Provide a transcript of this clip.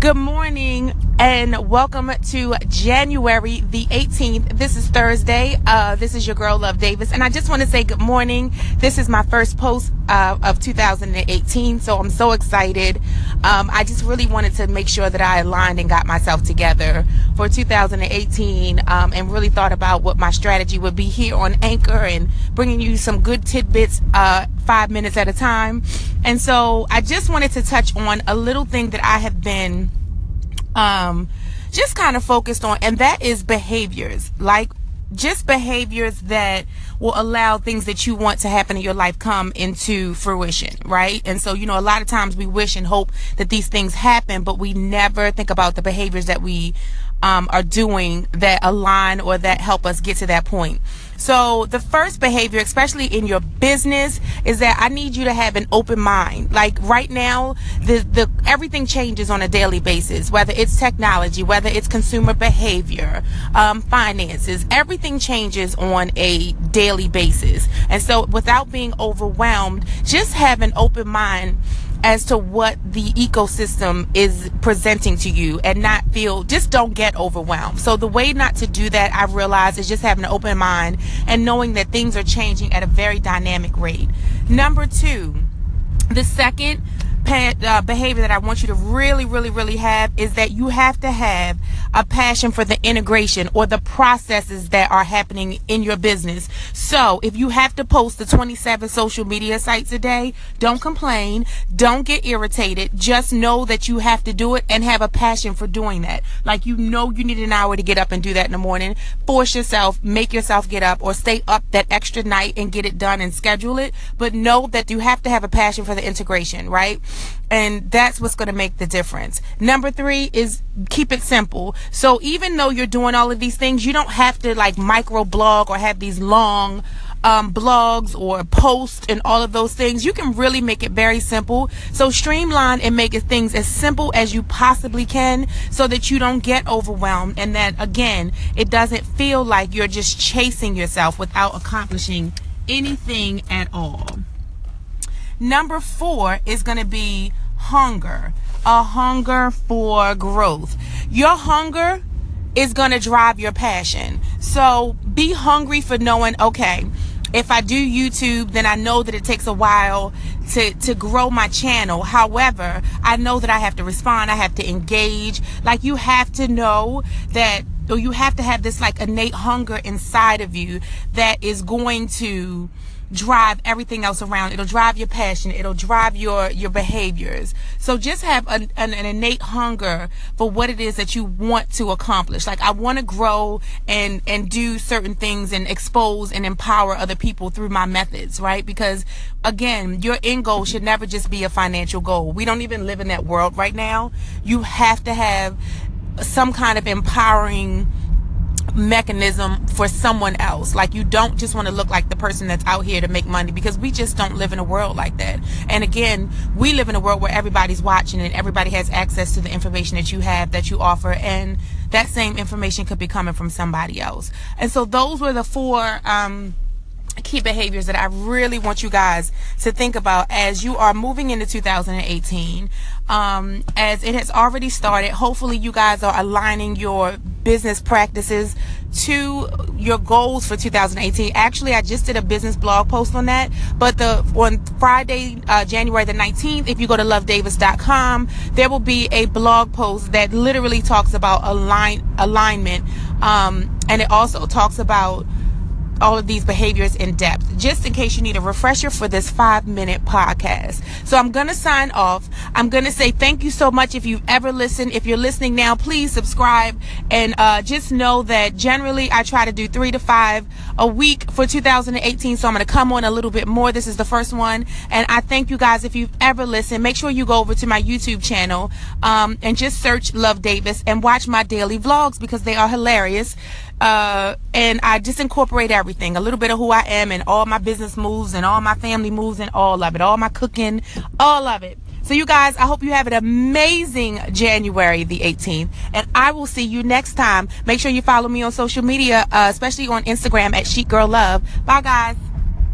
Good morning and welcome to January the 18th. This is Thursday. Uh, this is your girl, Love Davis. And I just want to say good morning. This is my first post uh, of 2018. So I'm so excited. Um, I just really wanted to make sure that I aligned and got myself together for 2018 um, and really thought about what my strategy would be here on Anchor and bringing you some good tidbits uh, five minutes at a time. And so I just wanted to touch on a little thing that I have been um, just kind of focused on, and that is behaviors. Like just behaviors that will allow things that you want to happen in your life come into fruition, right? And so, you know, a lot of times we wish and hope that these things happen, but we never think about the behaviors that we um, are doing that align or that help us get to that point. So the first behavior, especially in your business, is that I need you to have an open mind. Like right now, the, the, everything changes on a daily basis, whether it's technology, whether it's consumer behavior, um, finances, everything changes on a daily basis. And so without being overwhelmed, just have an open mind as to what the ecosystem is presenting to you and not feel just don't get overwhelmed. So the way not to do that I've realized is just having an open mind and knowing that things are changing at a very dynamic rate. Number 2, the second uh, behavior that I want you to really, really, really have is that you have to have a passion for the integration or the processes that are happening in your business. So if you have to post the 27 social media sites a day, don't complain. Don't get irritated. Just know that you have to do it and have a passion for doing that. Like you know you need an hour to get up and do that in the morning. Force yourself, make yourself get up or stay up that extra night and get it done and schedule it. But know that you have to have a passion for the integration, right? And that's what's going to make the difference. Number three is keep it simple. So even though you're doing all of these things, you don't have to like micro blog or have these long um, blogs or posts and all of those things. You can really make it very simple. So streamline and make it things as simple as you possibly can so that you don't get overwhelmed and that again, it doesn't feel like you're just chasing yourself without accomplishing anything at all. Number four is going to be hunger, a hunger for growth. Your hunger is going to drive your passion. So be hungry for knowing, okay, if I do YouTube, then I know that it takes a while to, to grow my channel. However, I know that I have to respond. I have to engage. Like you have to know that, or you have to have this like innate hunger inside of you that is going to, drive everything else around. It'll drive your passion. It'll drive your, your behaviors. So just have an, an, an innate hunger for what it is that you want to accomplish. Like I want to grow and, and do certain things and expose and empower other people through my methods, right? Because again, your end goal should never just be a financial goal. We don't even live in that world right now. You have to have some kind of empowering mechanism for someone else. Like you don't just want to look like the person that's out here to make money because we just don't live in a world like that. And again, we live in a world where everybody's watching and everybody has access to the information that you have that you offer and that same information could be coming from somebody else. And so those were the four um key behaviors that I really want you guys to think about as you are moving into 2018. Um, as it has already started, hopefully you guys are aligning your business practices to your goals for 2018. Actually, I just did a business blog post on that, but the on Friday, uh, January the 19th, if you go to lovedavis.com, there will be a blog post that literally talks about align alignment, um, and it also talks about all of these behaviors in depth, just in case you need a refresher for this five minute podcast. So I'm going to sign off. I'm going to say thank you so much if you've ever listened. If you're listening now, please subscribe and uh, just know that generally I try to do three to five a week for 2018. So I'm going to come on a little bit more. This is the first one. And I thank you guys if you've ever listened. Make sure you go over to my YouTube channel um, and just search Love Davis and watch my daily vlogs because they are hilarious. Uh, and I just incorporate everything, a little bit of who I am and all my business moves and all my family moves and all of it, all my cooking, all of it. So you guys, I hope you have an amazing January the 18th and I will see you next time. Make sure you follow me on social media, uh, especially on Instagram at Chic Girl Love. Bye guys.